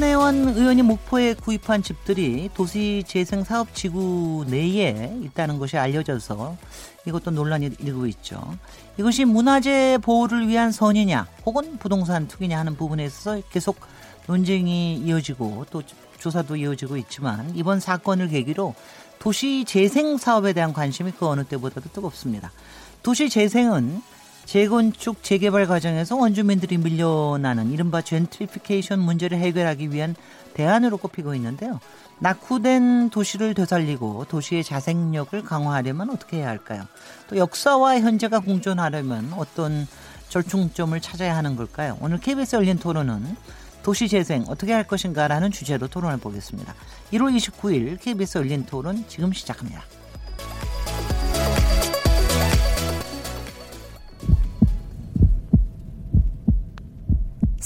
손혜원 의원이 목포에 구입한 집들이 도시재생사업지구 내에 있다는 것이 알려져서 이것도 논란이 일고 있죠. 이것이 문화재 보호를 위한 선이냐 혹은 부동산 투기냐 하는 부분에 있어서 계속 논쟁이 이어지고 또 조사도 이어지고 있지만 이번 사건을 계기로 도시재생 사업에 대한 관심이 그 어느 때보다도 뜨겁습니다. 도시재생은 재건축 재개발 과정에서 원주민들이 밀려나는 이른바 젠트리피케이션 문제를 해결하기 위한 대안으로 꼽히고 있는데요. 낙후된 도시를 되살리고 도시의 자생력을 강화하려면 어떻게 해야 할까요? 또 역사와 현재가 공존하려면 어떤 절충점을 찾아야 하는 걸까요? 오늘 KBS 열린 토론은 도시 재생 어떻게 할 것인가라는 주제로 토론해 보겠습니다. 1월 29일 KBS 열린 토론 지금 시작합니다.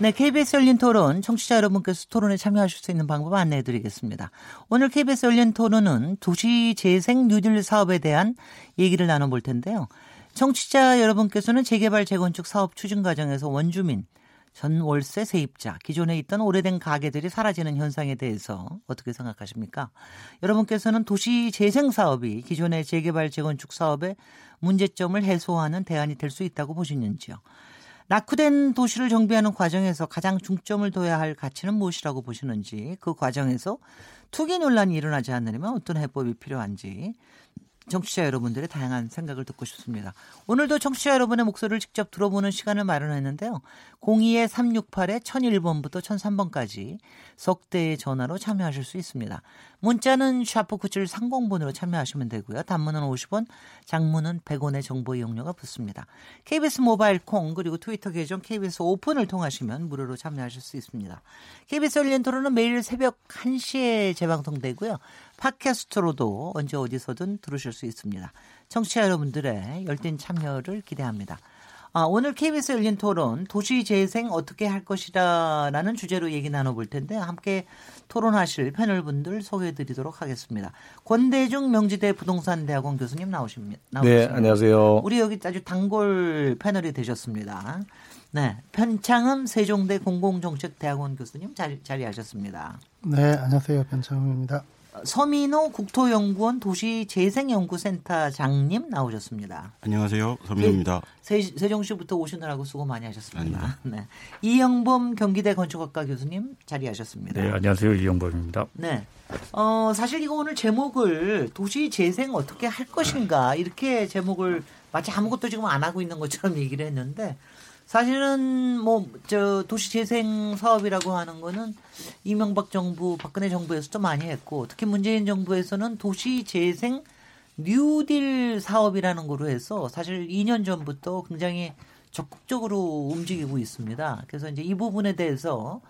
네, KBS 열린 토론 청취자 여러분께서 토론에 참여하실 수 있는 방법 안내해 드리겠습니다. 오늘 KBS 열린 토론은 도시 재생 뉴딜 사업에 대한 얘기를 나눠 볼 텐데요. 청취자 여러분께서는 재개발 재건축 사업 추진 과정에서 원주민, 전월세 세입자, 기존에 있던 오래된 가게들이 사라지는 현상에 대해서 어떻게 생각하십니까? 여러분께서는 도시 재생 사업이 기존의 재개발 재건축 사업의 문제점을 해소하는 대안이 될 수 있다고 보시는지요? 낙후된 도시를 정비하는 과정에서 가장 중점을 둬야 할 가치는 무엇이라고 보시는지 그 과정에서 투기 논란이 일어나지 않으려면 어떤 해법이 필요한지 청취자 여러분들의 다양한 생각을 듣고 싶습니다. 오늘도 청취자 여러분의 목소리를 직접 들어보는 시간을 마련했는데요. 02-368-1001번부터 1003번까지 석대의 전화로 참여하실 수 있습니다. 문자는 샤프 9730번으로 참여하시면 되고요. 단문은 50원, 장문은 100원의 정보 이용료가 붙습니다. KBS 모바일 콩 그리고 트위터 계정 KBS 오픈을 통하시면 무료로 참여하실 수 있습니다. KBS 열린 토론은 매일 새벽 1시에 재방송되고요. 팟캐스트로도 언제 어디서든 들으실 수 있습니다. 청취자 여러분들의 열띤 참여를 기대합니다. 아, 오늘 KBS 열린 토론 도시 재생 어떻게 할 것이다라는 주제로 얘기 나눠볼 텐데 함께 토론하실 패널분들 소개해드리도록 하겠습니다. 권대중 명지대 부동산 대학원 교수님 나오십니다. 네, 안녕하세요. 우리 여기 아주 단골 패널이 되셨습니다. 네, 편창흠 세종대 공공정책대학원 교수님 자리, 자리하셨습니다. 네, 안녕하세요. 편창흠입니다. 서민호 국토연구원 도시재생연구센터장님 나오셨습니다. 안녕하세요. 서민호입니다. 세, 세종시부터 오시느라고 수고 많이 하셨습니다. 네. 이영범 경기대 건축학과 교수님 자리하셨습니다. 네, 안녕하세요. 이영범입니다. 네. 어, 사실 이거 오늘 제목을 도시재생 어떻게 할 것인가 이렇게 제목을 마치 아무것도 지금 안 하고 있는 것처럼 얘기를 했는데 사실은 뭐 저 도시 재생 사업이라고 하는 거는 이명박 정부, 박근혜 정부에서도 많이 했고 특히 문재인 정부에서는 도시 재생 뉴딜 사업이라는 거로 해서 사실 2년 전부터 굉장히 적극적으로 움직이고 있습니다. 그래서 이제 이 부분에 대해서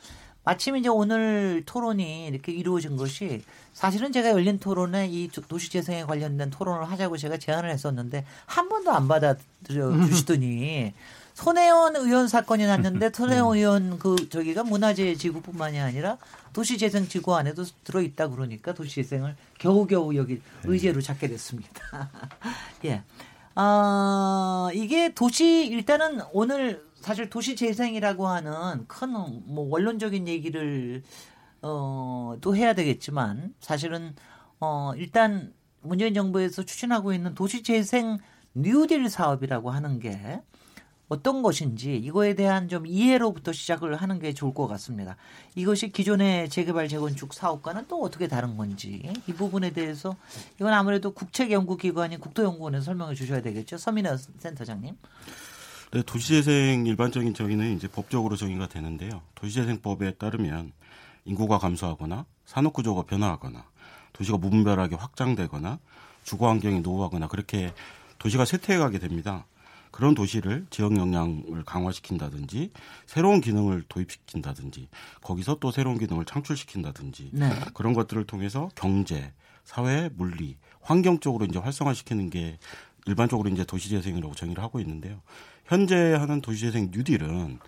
마침 이제 오늘 토론이 이렇게 이루어진 것이 사실은 제가 열린 토론에 이 도시재생에 관련된 토론을 하자고 제가 제안을 했었는데 한 번도 안 받아들여 주시더니 손혜원 의원 사건이 났는데 손혜원 의원 그 저기가 문화재 지구뿐만이 아니라 도시재생 지구 안에도 들어 있다 그러니까 도시재생을 겨우겨우 여기 의제로 잡게 됐습니다. 예. 아, 이게 도시 일단은 오늘 사실 도시 재생이라고 하는 큰 뭐 원론적인 얘기를 어, 또 해야 되겠지만 사실은 어, 일단 문재인 정부에서 추진하고 있는 도시 재생 뉴딜 사업이라고 하는 게 어떤 것인지 이거에 대한 좀 이해로부터 시작을 하는 게 좋을 것 같습니다. 이것이 기존의 재개발 재건축 사업과는 또 어떻게 다른 건지 이 부분에 대해서 이건 아무래도 국책연구기관인 국토연구원에서 설명을 주셔야 되겠죠. 서민아 센터장님. 네, 도시재생 일반적인 정의는 이제 법적으로 정의가 되는데요. 도시재생법에 따르면 인구가 감소하거나 산업 구조가 변화하거나 도시가 무분별하게 확장되거나 주거 환경이 노후하거나 그렇게 도시가 쇠퇴해가게 됩니다. 그런 도시를 지역 역량을 강화시킨다든지 새로운 기능을 도입시킨다든지 거기서 또 새로운 기능을 창출시킨다든지 네. 그런 것들을 통해서 경제, 사회, 물리, 환경 쪽으로 이제 활성화시키는 게 일반적으로 이제 도시재생이라고 정의를 하고 있는데요. 현재 하는 도시재생 뉴딜은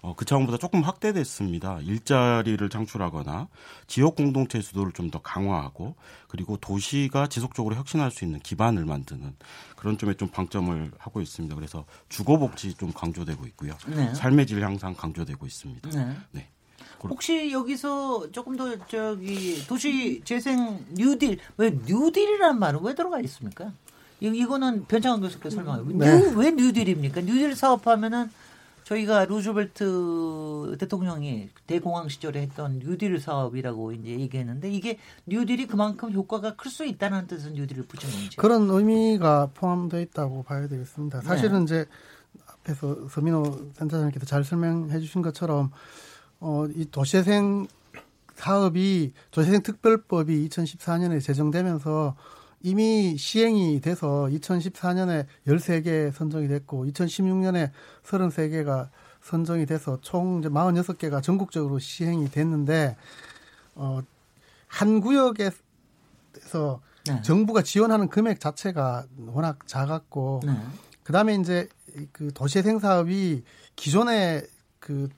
어, 그 차원보다 조금 확대됐습니다. 일자리를 창출하거나 지역 공동체 주도를 좀 더 강화하고 그리고 도시가 지속적으로 혁신할 수 있는 기반을 만드는 그런 점에 좀 방점을 하고 있습니다. 그래서 주거 복지 좀 강조되고 있고요. 네. 삶의 질 향상 강조되고 있습니다. 네. 네. 혹시 여기서 조금 더 저기 도시 재생 뉴딜 왜 뉴딜이라는 말은 왜 들어가 있습니까? 이, 이거는 변창흠 교수께서 설명해요. 네. 뉴, 왜 뉴딜입니까? 뉴딜 사업하면은 저희가 루즈벨트 대통령이 대공황 시절에 했던 뉴딜 사업이라고 이제 얘기했는데 이게 뉴딜이 그만큼 효과가 클 수 있다는 뜻에서 뉴딜을 붙인 건지. 그런 의미가 포함되어 있다고 봐야 되겠습니다. 네. 사실은 이제 앞에서 서민호 센터장님께서 잘 설명해 주신 것처럼 어, 이 도시재생 사업이 도시재생 특별법이 2014년에 제정되면서 이미 시행이 돼서 2014년에 13개 선정이 됐고 2016년에 33개가 선정이 돼서 총 이제 46개가 전국적으로 시행이 됐는데 어, 한 구역에서 네. 정부가 지원하는 금액 자체가 워낙 작았고 네. 그다음에 이제 그 도시재생 사업이 기존에 그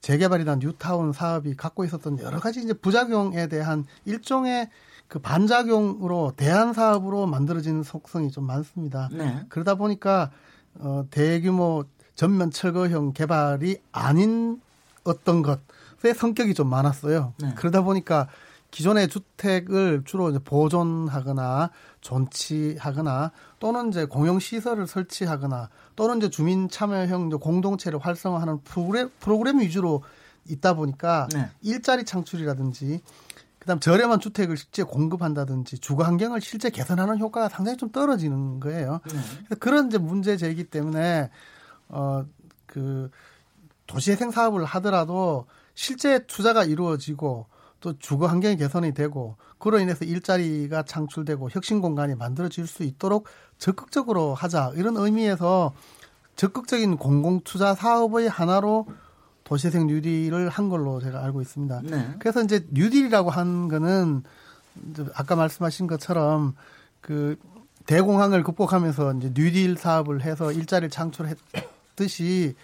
재개발이나 뉴타운 사업이 갖고 있었던 여러 가지 이제 부작용에 대한 일종의 그 반작용으로 대안 사업으로 만들어지는 속성이 좀 많습니다. 네. 그러다 보니까 어 대규모 전면 철거형 개발이 아닌 어떤 것의 성격이 좀 많았어요. 네. 그러다 보니까 기존의 주택을 주로 이제 보존하거나 존치하거나 또는 이제 공용 시설을 설치하거나 또는 이제 주민 참여형 공동체를 활성화하는 프로그램, 프로그램 위주로 있다 보니까 네. 일자리 창출이라든지 그다음 저렴한 주택을 실제 공급한다든지 주거 환경을 실제 개선하는 효과가 상당히 좀 떨어지는 거예요. 네. 그래서 그런 이제 문제 제기 때문에 어그 도시재생 사업을 하더라도 실제 투자가 이루어지고 또 주거 환경이 개선이 되고 그로 인해서 일자리가 창출되고 혁신 공간이 만들어질 수 있도록 적극적으로 하자 이런 의미에서 적극적인 공공 투자 사업의 하나로 도시재생 뉴딜을 한 걸로 제가 알고 있습니다. 네. 그래서 이제 뉴딜이라고 한 거는 아까 말씀하신 것처럼 그 대공황을 극복하면서 이제 뉴딜 사업을 해서 일자리를 창출했듯이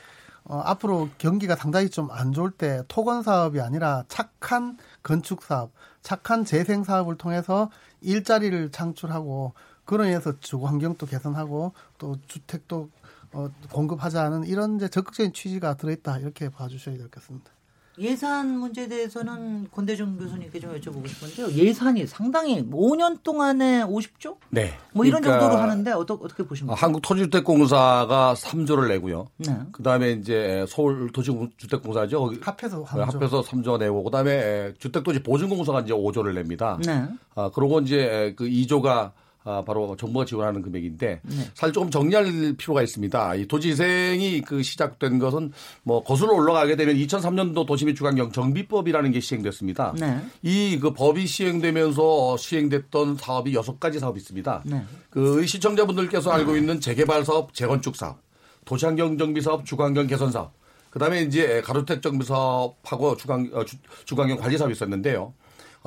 어, 앞으로 경기가 상당히 좀 안 좋을 때 토건 사업이 아니라 착한 건축 사업, 착한 재생 사업을 통해서 일자리를 창출하고 그로 인해서 주거 환경도 개선하고 또 주택도 어, 공급하자는 이런 이제 적극적인 취지가 들어있다 이렇게 봐주셔야 될 것 같습니다. 예산 문제에 대해서는 권대중 교수님께 좀 여쭤보고 싶은데요. 예산이 상당히 5년 동안에 50조? 네. 뭐 이런 그러니까 정도로 하는데 어떻게 어떻게 보십니까? 한국토지주택공사가 3조를 내고요. 네. 그다음에 이제 서울 도시주택공사죠. 거기 합해서 네, 한 조. 합해서 3조 내고 그다음에 주택도시 보증공사가 이제 5조를 냅니다. 네. 아, 그러고 이제 그 2조가 아, 바로 정부가 지원하는 금액인데 네. 사실 조금 정리할 필요가 있습니다. 이 도지생이 그 시작된 것은 뭐 거슬러 올라가게 되면 2003년도 도시및 주간경 정비법이라는 게 시행됐습니다. 네. 이그 법이 시행되면서 시행됐던 사업이 여섯 가지 사업이 있습니다. 네. 그 시청자분들께서 알고 있는 재개발 사업, 재건축 사업, 도시환경 정비 사업, 주거환경 개선 사업, 그다음에 이제 가로택 정비 사업하고 주간 어, 주, 주거환경 관리 사업이 있었는데요.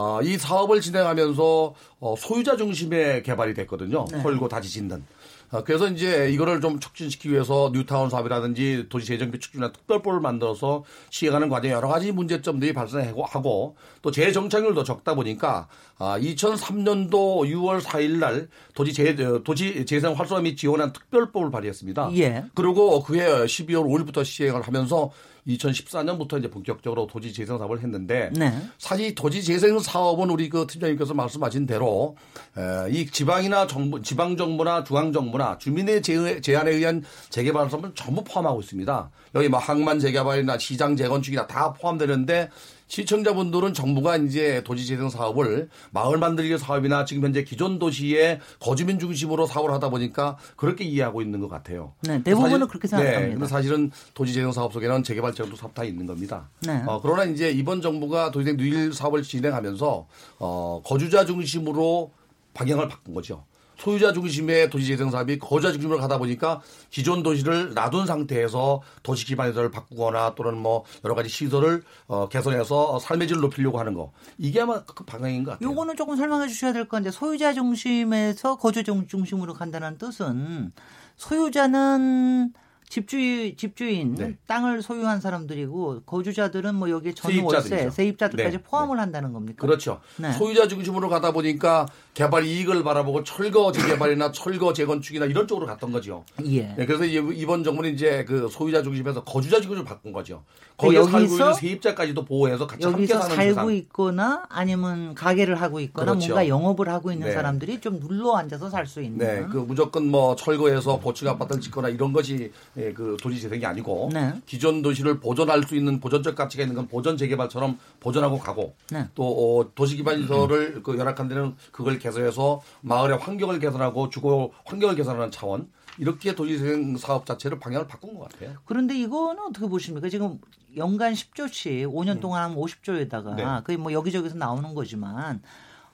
아, 이 사업을 진행하면서 어, 소유자 중심의 개발이 됐거든요. 네. 헐고 다시 짓는. 아, 그래서 이제 이거를 좀 촉진시키기 위해서 뉴타운 사업이라든지 도시 재정비 촉진이나 특별법을 만들어서 시행하는 과정에 여러 가지 문제점들이 발생하고 또 재정착률도 적다 보니까 아, 2003년도 6월 4일 날 도시 재, 어, 도시 재생 활성화 및 지원한 특별법을 발의했습니다. 예. 그리고 그해 12월 5일부터 시행을 하면서 2014년부터 이제 본격적으로 도시 재생 사업을 했는데 네. 사실 도시 재생 사업은 우리 그 팀장님께서 말씀하신 대로 에, 이 지방이나 정부, 지방 정부나 중앙 정부나 주민의 제, 제안에 의한 재개발 사업은 전부 포함하고 있습니다. 여기 뭐 항만 재개발이나 시장 재건축이나 다 포함되는데 시청자분들은 정부가 이제 도시 재생 사업을 마을 만들기 사업이나 지금 현재 기존 도시의 거주민 중심으로 사업을 하다 보니까 그렇게 이해하고 있는 것 같아요. 네, 대부분은 사실- 그렇게 생각합니다. 네, 근데 사실은 도시 재생 사업 속에는 재개발 제도도 사업 다 있는 겁니다. 네. 어, 그러나 이제 이번 정부가 도시재생 누일 사업을 진행하면서 어, 거주자 중심으로 방향을 바꾼 거죠. 소유자 중심의 도시재생 사업이 거주자 중심으로 가다 보니까 기존 도시를 놔둔 상태에서 도시 기반 시설을 바꾸거나 또는 뭐 여러 가지 시설을 어, 개선해서 삶의 질을 높이려고 하는 거 이게 아마 그 방향인 것 같아요. 요거는 조금 설명해 주셔야 될 건데 소유자 중심에서 거주 중- 중심으로 간다는 뜻은 소유자는 집주인 집주인 네. 땅을 소유한 사람들이고 거주자들은 뭐 여기 전월세 세입자들이죠. 세입자들까지 네. 포함을 한다는 겁니까? 그렇죠. 네. 소유자 중심으로 가다 보니까 개발 이익을 바라보고 철거 재개발이나 철거 재건축이나 이런 쪽으로 갔던 거죠. 예. 네, 그래서 이- 이번 정부는 이제 그 소유자 중심에서 거주자 중심으로 바꾼 거죠. 그 거기에 살고 있는 세입자까지도 보호해서 같이 함께 여기서 사는 살고 세상. 있거나 아니면 가게를 하고 있거나 그렇죠. 뭔가 영업을 하고 있는 네. 사람들이 좀 눌러 앉아서 살 수 있는. 네, 그 무조건 뭐 철거해서 보충 아파트를 짓거나 이런 것이 예, 그 도시 재생이 아니고 네. 기존 도시를 보존할 수 있는 보존적 가치가 있는 건 보존 재개발처럼 보존하고 가고 네. 또 어, 도시 기반 시설을 그 열악한 데는 그걸 개선해서 마을의 환경을 개선하고 주거 환경을 개선하는 차원 이렇게 도시 재생 사업 자체를 방향을 바꾼 것 같아요. 그런데 이거는 어떻게 보십니까? 지금 연간 10조씩 5년 동안 하면 50조에다가 음. 네. 그게 뭐 여기저기서 나오는 거지만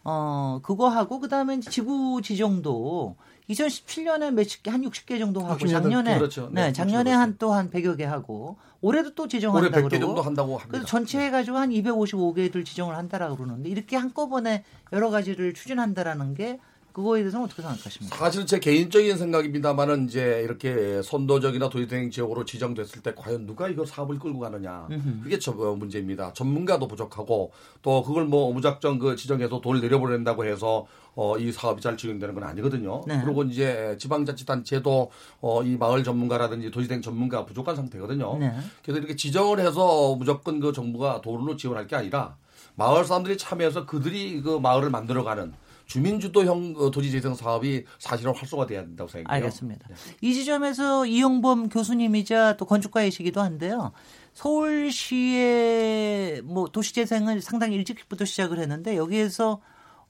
어 그거 하고 그다음에 지구 지정도 2017년에 몇십 개 한 60개 정도 하고 68 작년에 그렇죠. 네, 네, 작년에 그렇죠. 한또한 100여 개 하고 올해도 또 올해 지정한다 100개 그러고 정도 한다고 합니다. 그래서 전체 해 가지고 한 255개를 지정을 한다라고 그러는데 이렇게 한꺼번에 여러 가지를 추진한다라는 게 그거에 대해서는 어떻게 생각하십니까? 사실 제 개인적인 생각입니다만은 이제 이렇게 선도적이나 도시재생 지역으로 지정됐을 때 과연 누가 이거 사업을 끌고 가느냐 그게 저 어, 문제입니다. 전문가도 부족하고 또 그걸 뭐 무작정 그 지정해서 돈을 내려보낸다고 해서 어, 이 사업이 잘 진행되는 건 아니거든요. 네. 그리고 이제 지방자치단체도 어, 이 마을 전문가라든지 도시재생 전문가 부족한 상태거든요. 네. 그래서 이렇게 지정을 해서 무조건 그 정부가 돈으로 지원할 게 아니라 마을 사람들이 참여해서 그들이 그 마을을 만들어가는 주민주도형 어, 도시 재생 사업이 사실은 활성화돼야 된다고 생각해요. 알겠습니다. 이 지점에서 이용범 교수님이자 또 건축가이시기도 한데요. 서울시의 뭐 도시재생을 상당히 일찍부터 시작을 했는데 여기에서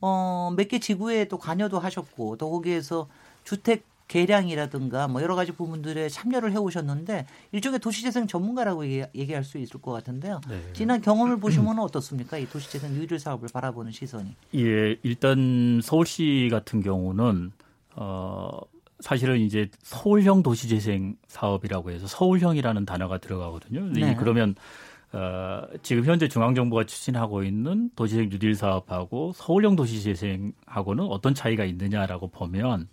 어, 몇 개 지구에 또 관여도 하셨고 또 거기에서 주택 개량이라든가 뭐 여러 가지 부분들에 참여를 해오셨는데 일종의 도시재생 전문가라고 얘기, 얘기할 수 있을 것 같은데요. 지난 경험을 보시면 어떻습니까? 이 도시재생 뉴딜 사업을 바라보는 시선이. 예, 일단 서울시 같은 경우는 어 사실은 이제 서울형 도시재생 사업이라고 해서 서울형이라는 단어가 들어가거든요. 네. 이 그러면 어 지금 현재 중앙정부가 추진하고 있는 도시재생 뉴딜 사업하고 서울형 도시재생하고는 어떤 차이가 있느냐라고 보면 어,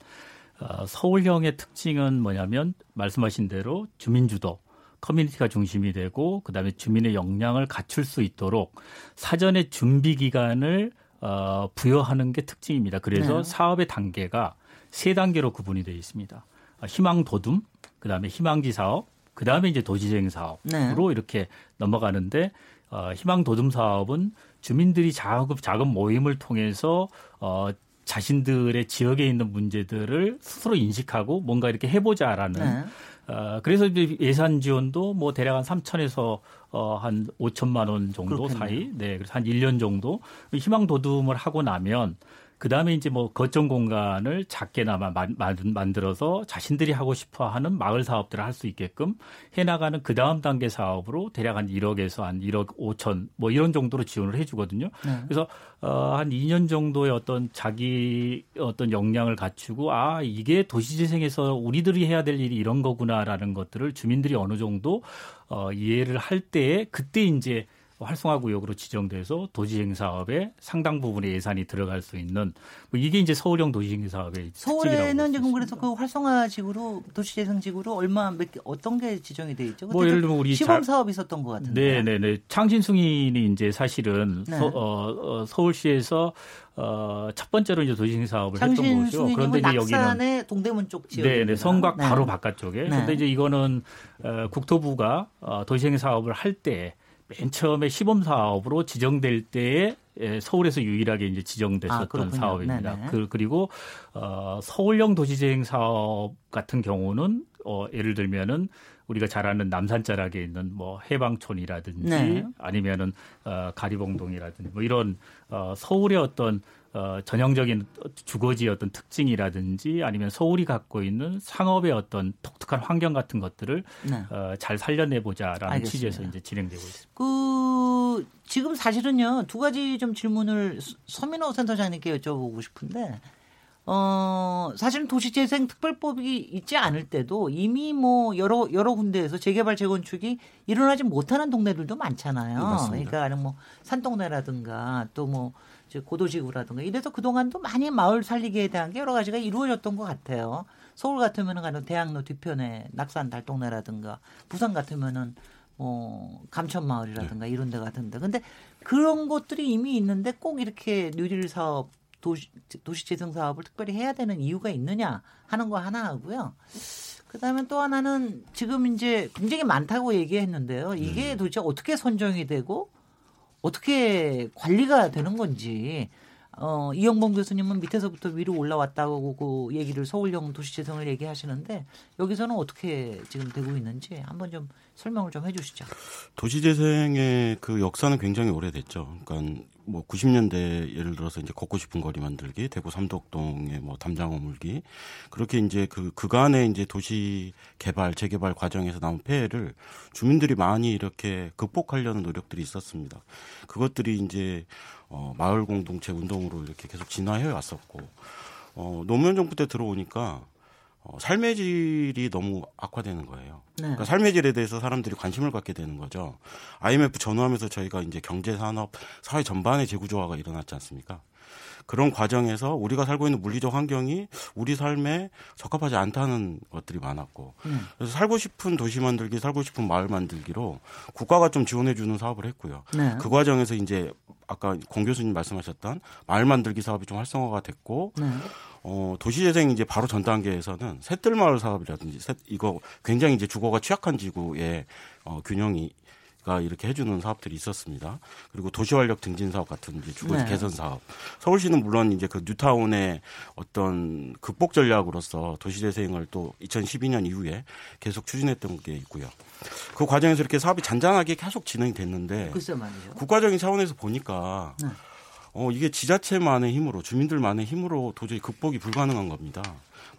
서울형의 특징은 뭐냐면 말씀하신 대로 주민주도 커뮤니티가 중심이 되고 그다음에 주민의 역량을 갖출 수 있도록 사전에 준비 기간을 어, 부여하는 게 특징입니다. 그래서 네. 사업의 단계가 세 단계로 구분이 되어 있습니다. 어, 희망 도둠, 그다음에 희망지 사업, 그다음에 이제 도시재생 사업으로 네. 이렇게 넘어가는데 어, 희망 도둠 사업은 주민들이 작업 작은 모임을 통해서 어, 자신들의 지역에 있는 문제들을 스스로 인식하고 뭔가 이렇게 해보자라는 네. 어, 그래서 이제 예산 지원도 뭐 대략 한 3천에서 어, 한 5천만 원 정도 그렇겠네요. 사이. 네. 그래서 한 1년 정도 희망 도둠을 하고 나면 그 다음에 이제 뭐 거점 공간을 작게나마 만, 만들어서 자신들이 하고 싶어 하는 마을 사업들을 할 수 있게끔 해 나가는 그 다음 단계 사업으로 대략 한 1억에서 한 1억 5천 뭐 이런 정도로 지원을 해 주거든요. 네. 그래서 어, 한 2년 정도의 어떤 자기 어떤 역량을 갖추고 아 이게 도시재생에서 우리들이 해야 될 일이 이런 거구나라는 것들을 주민들이 어느 정도 어, 이해를 할 때에 그때 이제 활성화구역으로 지정돼서 도시재생 사업에 상당 부분의 예산이 들어갈 수 있는 뭐 이게 이제 서울형 도시재생 사업의 서울에는 지금. 그래서 그 활성화지구로 도시재생지구로 얼마 몇 개, 어떤 게 지정이 돼 있죠? 뭐 예를 들면 우리 시범 자- 사업이 있었던 것 같은데. 네네네. 창신승인이 이제 사실은 네. 서, 어, 어, 서울시에서 어, 첫 번째로 이제 도시재생 사업을 했던 거죠. 그런데 이제 여기는 동대문 쪽 지역. 네, 네, 성곽 바로 바깥쪽에. 네. 근데 이제 이거는 어, 국토부가 어, 도시재생 사업을 할때 맨 처음에 시범 사업으로 지정될 때에 에, 서울에서 유일하게 이제 아, 지정됐었던 그렇군요. 사업입니다. 네네. 그, 그리고 어, 서울형 도시재생 사업 같은 경우는 어, 예를 들면은 우리가 잘 아는 남산자락에 있는 뭐 해방촌이라든지 네. 아니면은 어, 가리봉동이라든지 뭐 이런 어, 서울의 어떤 어, 전형적인 주거지의 어떤 특징이라든지 아니면 서울이 갖고 있는 상업의 어떤 독특한 환경 같은 것들을 네. 어, 잘 살려내보자라는 알겠습니다. 취지에서 이제 진행되고 있습니다. 그 지금 사실은요 두 가지 좀 질문을 서- 서민호 센터장님께 여쭤보고 싶은데 어 사실은 도시재생 특별법이 있지 않을 때도 이미 뭐 여러 여러 군데에서 재개발 재건축이 일어나지 못하는 동네들도 많잖아요. 맞습니다. 그러니까 뭐 산동네라든가 또뭐 고도지구라든가 이래서 그동안도 많이 마을 살리기에 대한 게 여러 가지가 이루어졌던 것 같아요. 서울 같으면은 가는 대학로 뒤편에 낙산 달동네라든가 부산 같으면은 뭐 감천 마을이라든가 이런 데 같은데 근데 그런 것들이 이미 있는데 꼭 이렇게 뉴딜 사업 도시 도시 재생 사업을 특별히 해야 되는 이유가 있느냐 하는 거 하나 하고요. 그다음에 또 하나는 지금 이제 굉장히 많다고 얘기했는데요. 이게 도대체 어떻게 선정이 되고 어떻게 관리가 되는 건지 어, 이영범 교수님은 밑에서부터 위로 올라왔다고 그 얘기를 서울형 도시재생을 얘기하시는데 여기서는 어떻게 지금 되고 있는지 한번 좀 설명을 좀 해주시죠. 도시재생의 그 역사는 굉장히 오래됐죠. 그러니까 뭐 90년대 예를 들어서 이제 걷고 싶은 거리 만들기, 대구 삼덕동의 뭐 담장 어물기 그렇게 이제 그 그간의 이제 도시 개발 재개발 과정에서 나온 폐해를 주민들이 많이 이렇게 극복하려는 노력들이 있었습니다. 그것들이 이제 어 마을 공동체 운동으로 이렇게 계속 진화해 왔었고 어 노무현 정부 때 들어오니까 어, 삶의 질이 너무 악화되는 거예요. 네. 그러니까 삶의 질에 대해서 사람들이 관심을 갖게 되는 거죠. IMF 전후하면서 저희가 이제 경제, 산업, 사회 전반의 재구조화가 일어났지 않습니까? 그런 과정에서 우리가 살고 있는 물리적 환경이 우리 삶에 적합하지 않다는 것들이 많았고 음. 그래서 살고 싶은 도시 만들기, 살고 싶은 마을 만들기로 국가가 좀 지원해 주는 사업을 했고요. 네. 그 과정에서 이제 아까 공 교수님 말씀하셨던 마을 만들기 사업이 좀 활성화가 됐고 네. 어, 도시재생 이제 바로 전 단계에서는 새뜰마을 사업이라든지 새, 이거 굉장히 이제 주거가 취약한 지구의 어, 균형이 가 이렇게 해주는 사업들이 있었습니다. 그리고 도시활력 증진 사업 같은 이제 주거지 네. 개선 사업. 서울시는 물론 이제 그 뉴타운의 어떤 극복 전략으로서 도시재생을 또 2012년 이후에 계속 추진했던 게 있고요. 그 과정에서 이렇게 사업이 잔잔하게 계속 진행이 됐는데 글쎄 말이죠. 국가적인 차원에서 보니까 네. 어, 이게 지자체만의 힘으로 주민들만의 힘으로 도저히 극복이 불가능한 겁니다.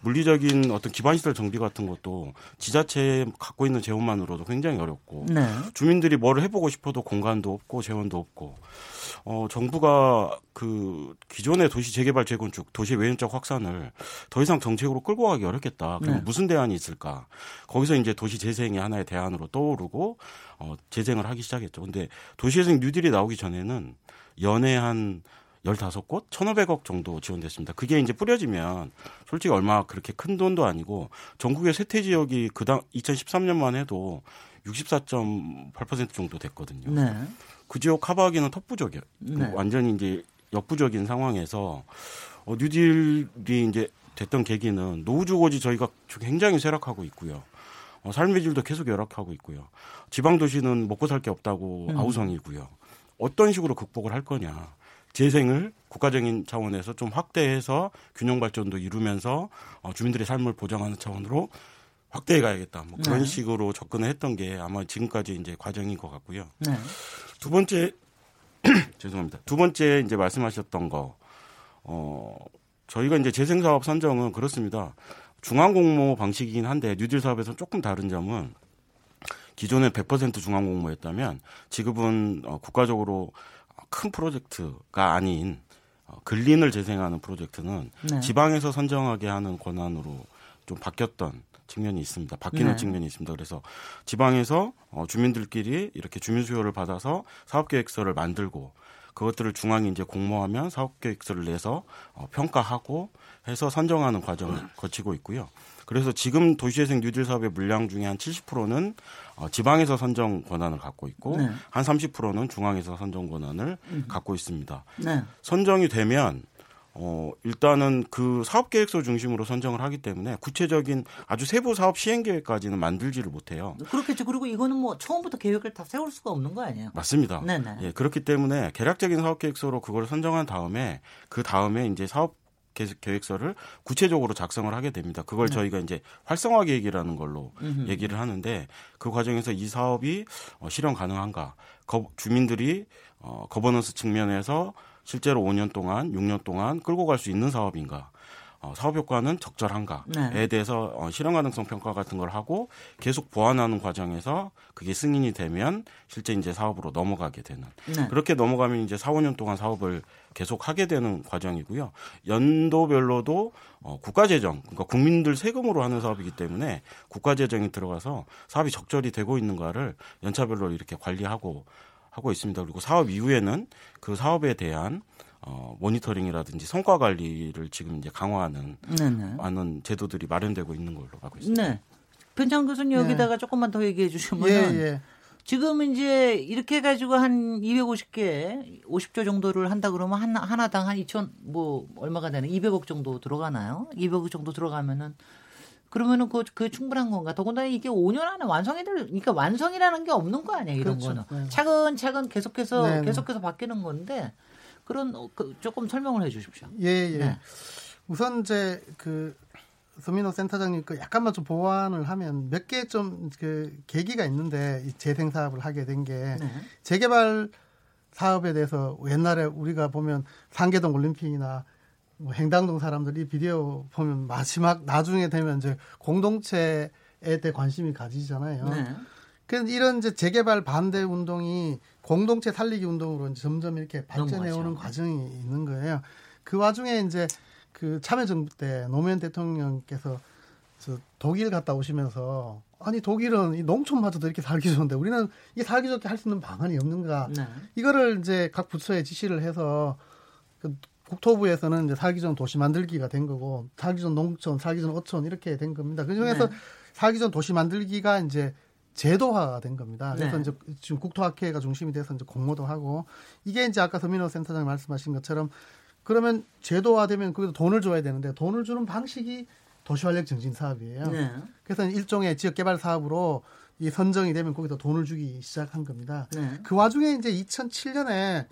물리적인 어떤 기반시설 정비 같은 것도 지자체 갖고 있는 재원만으로도 굉장히 어렵고 네. 주민들이 뭘 해보고 싶어도 공간도 없고 재원도 없고 어, 정부가 그 기존의 도시 재개발 재건축, 도시 외연적 확산을 더 이상 정책으로 끌고 가기 어렵겠다. 그럼 네. 무슨 대안이 있을까? 거기서 이제 도시 재생이 하나의 대안으로 떠오르고 어, 재생을 하기 시작했죠. 근데 도시 재생 뉴딜이 나오기 전에는 연에 한 15곳, 1,500억 정도 지원됐습니다. 그게 이제 뿌려지면 솔직히 얼마 그렇게 큰 돈도 아니고 전국의 세태 지역이 그당 2013년만 해도 64.8% 정도 됐거든요. 네. 그 지역 커버하기는 턱부족이에요. 네. 완전히 이제 역부족인 상황에서 어, 뉴딜이 이제 됐던 계기는 노후 주거지 저희가 굉장히 쇠락하고 있고요. 어, 삶의 질도 계속 열악하고 있고요. 지방 도시는 먹고 살 게 없다고 음. 아우성이고요. 어떤 식으로 극복을 할 거냐. 재생을 국가적인 차원에서 좀 확대해서 균형 발전도 이루면서 어, 주민들의 삶을 보장하는 차원으로 확대해 가야겠다. 뭐 그런 네. 식으로 접근을 했던 게 아마 지금까지 이제 과정인 것 같고요. 네. 두 번째 죄송합니다. 두 번째 이제 말씀하셨던 거 어, 저희가 이제 재생 사업 선정은 그렇습니다. 중앙 공모 방식이긴 한데 뉴딜 사업에서 조금 다른 점은 기존에 100% 중앙 공모였다면 지금은 어, 국가적으로 큰 프로젝트가 아닌 어, 근린을 재생하는 프로젝트는 네. 지방에서 선정하게 하는 권한으로 좀 바뀌었던 측면이 있습니다. 바뀌는 네. 측면이 있습니다. 그래서 지방에서 어, 주민들끼리 이렇게 주민 수요를 받아서 사업 계획서를 만들고 그것들을 중앙이 이제 공모하면 사업 계획서를 내서 어, 평가하고 해서 선정하는 과정을 거치고 있고요. 그래서 지금 도시재생 뉴딜 사업의 물량 중에 한 70%는 어, 지방에서 선정 권한을 갖고 있고 네. 한 30%는 중앙에서 선정 권한을 갖고 있습니다. 네. 선정이 되면 어 일단은 그 사업 계획서 중심으로 선정을 하기 때문에 구체적인 아주 세부 사업 시행 계획까지는 만들지를 못해요. 그렇겠죠. 그리고 이거는 뭐 처음부터 계획을 다 세울 수가 없는 거 아니에요? 맞습니다. 네네. 예, 그렇기 때문에 개략적인 사업 계획서로 그걸 선정한 다음에 그 다음에 이제 사업 계획, 계획서를 구체적으로 작성을 하게 됩니다. 그걸 네. 저희가 이제 활성화 계획이라는 걸로 얘기를 하는데 그 과정에서 이 사업이 어, 실현 가능한가, 거, 주민들이 어, 거버넌스 측면에서 실제로 5년 동안, 6년 동안 끌고 갈 수 있는 사업인가. 어, 사업 효과는 적절한가에 네. 대해서 어, 실현 가능성 평가 같은 걸 하고 계속 보완하는 과정에서 그게 승인이 되면 실제 이제 사업으로 넘어가게 되는 네. 그렇게 넘어가면 이제 4, 5년 동안 사업을 계속 하게 되는 과정이고요. 연도별로도 어, 국가 재정, 그러니까 국민들 세금으로 하는 사업이기 때문에 국가 재정이 들어가서 사업이 적절히 되고 있는가를 연차별로 이렇게 관리하고 하고 있습니다. 그리고 사업 이후에는 그 사업에 대한 어, 모니터링이라든지 성과 관리를 지금 이제 강화하는 네네. 하는 제도들이 마련되고 있는 걸로 알고 있습니다. 네. 변창 교수님 여기다가 조금만 더 얘기해 주시면 예, 예. 지금 이제 이렇게 해가지고 한 250개, 50조 정도를 한다 그러면 하나, 하나당 한 2천, 뭐, 얼마가 되나? 200억 정도 들어가나요? 200억 정도 들어가면은, 그러면은 그, 그 충분한 건가? 더군다나 이게 5년 안에 완성이 될, 그러니까 완성이라는 게 없는 거 아니야, 이런 그렇죠. 거는. 네. 차근차근 계속해서, 네, 네. 계속해서 바뀌는 건데, 그런, 어, 그 조금 설명을 해 주십시오. 예, 예. 네. 우선 이제 그 서민호 센터장님 그 약간만 좀 보완을 하면 몇 개 좀 그 계기가 있는데 이 재생 사업을 하게 된게 네. 재개발 사업에 대해서 옛날에 우리가 보면 상계동 올림픽이나 뭐 행당동 사람들이 비디오 보면 마지막 나중에 되면 이제 공동체에 대해 관심이 가지잖아요. 네. 그래서 이런 이제 재개발 반대 운동이 공동체 살리기 운동으로 이제 점점 이렇게 발전해 오는. 과정이 있는 거예요. 그 와중에 이제 그 참여정부 때 노무현 대통령께서 저 독일 갔다 오시면서 아니 독일은 이 농촌마저도 이렇게 살기 좋은데 우리는 이 살기 좋게 할 수 있는 방안이 없는가? 네. 이거를 이제 각 부처에 지시를 해서 그 국토부에서는 이제 살기 좋은 도시 만들기가 된 거고 살기 좋은 농촌, 살기 좋은 어촌 이렇게 된 겁니다. 그 중에서 네. 살기 좋은 도시 만들기가 이제 제도화가 된 겁니다. 그래서 네. 이제 지금 국토학회가 중심이 돼서 이제 공모도 하고 이게 이제 아까 서민호 센터장 말씀하신 것처럼 그러면 제도화되면 거기서 돈을 줘야 되는데 돈을 주는 방식이 도시활력 증진 사업이에요. 네. 그래서 일종의 지역 개발 사업으로 이 선정이 되면 거기서 돈을 주기 시작한 겁니다. 네. 그 와중에 이제 2007년에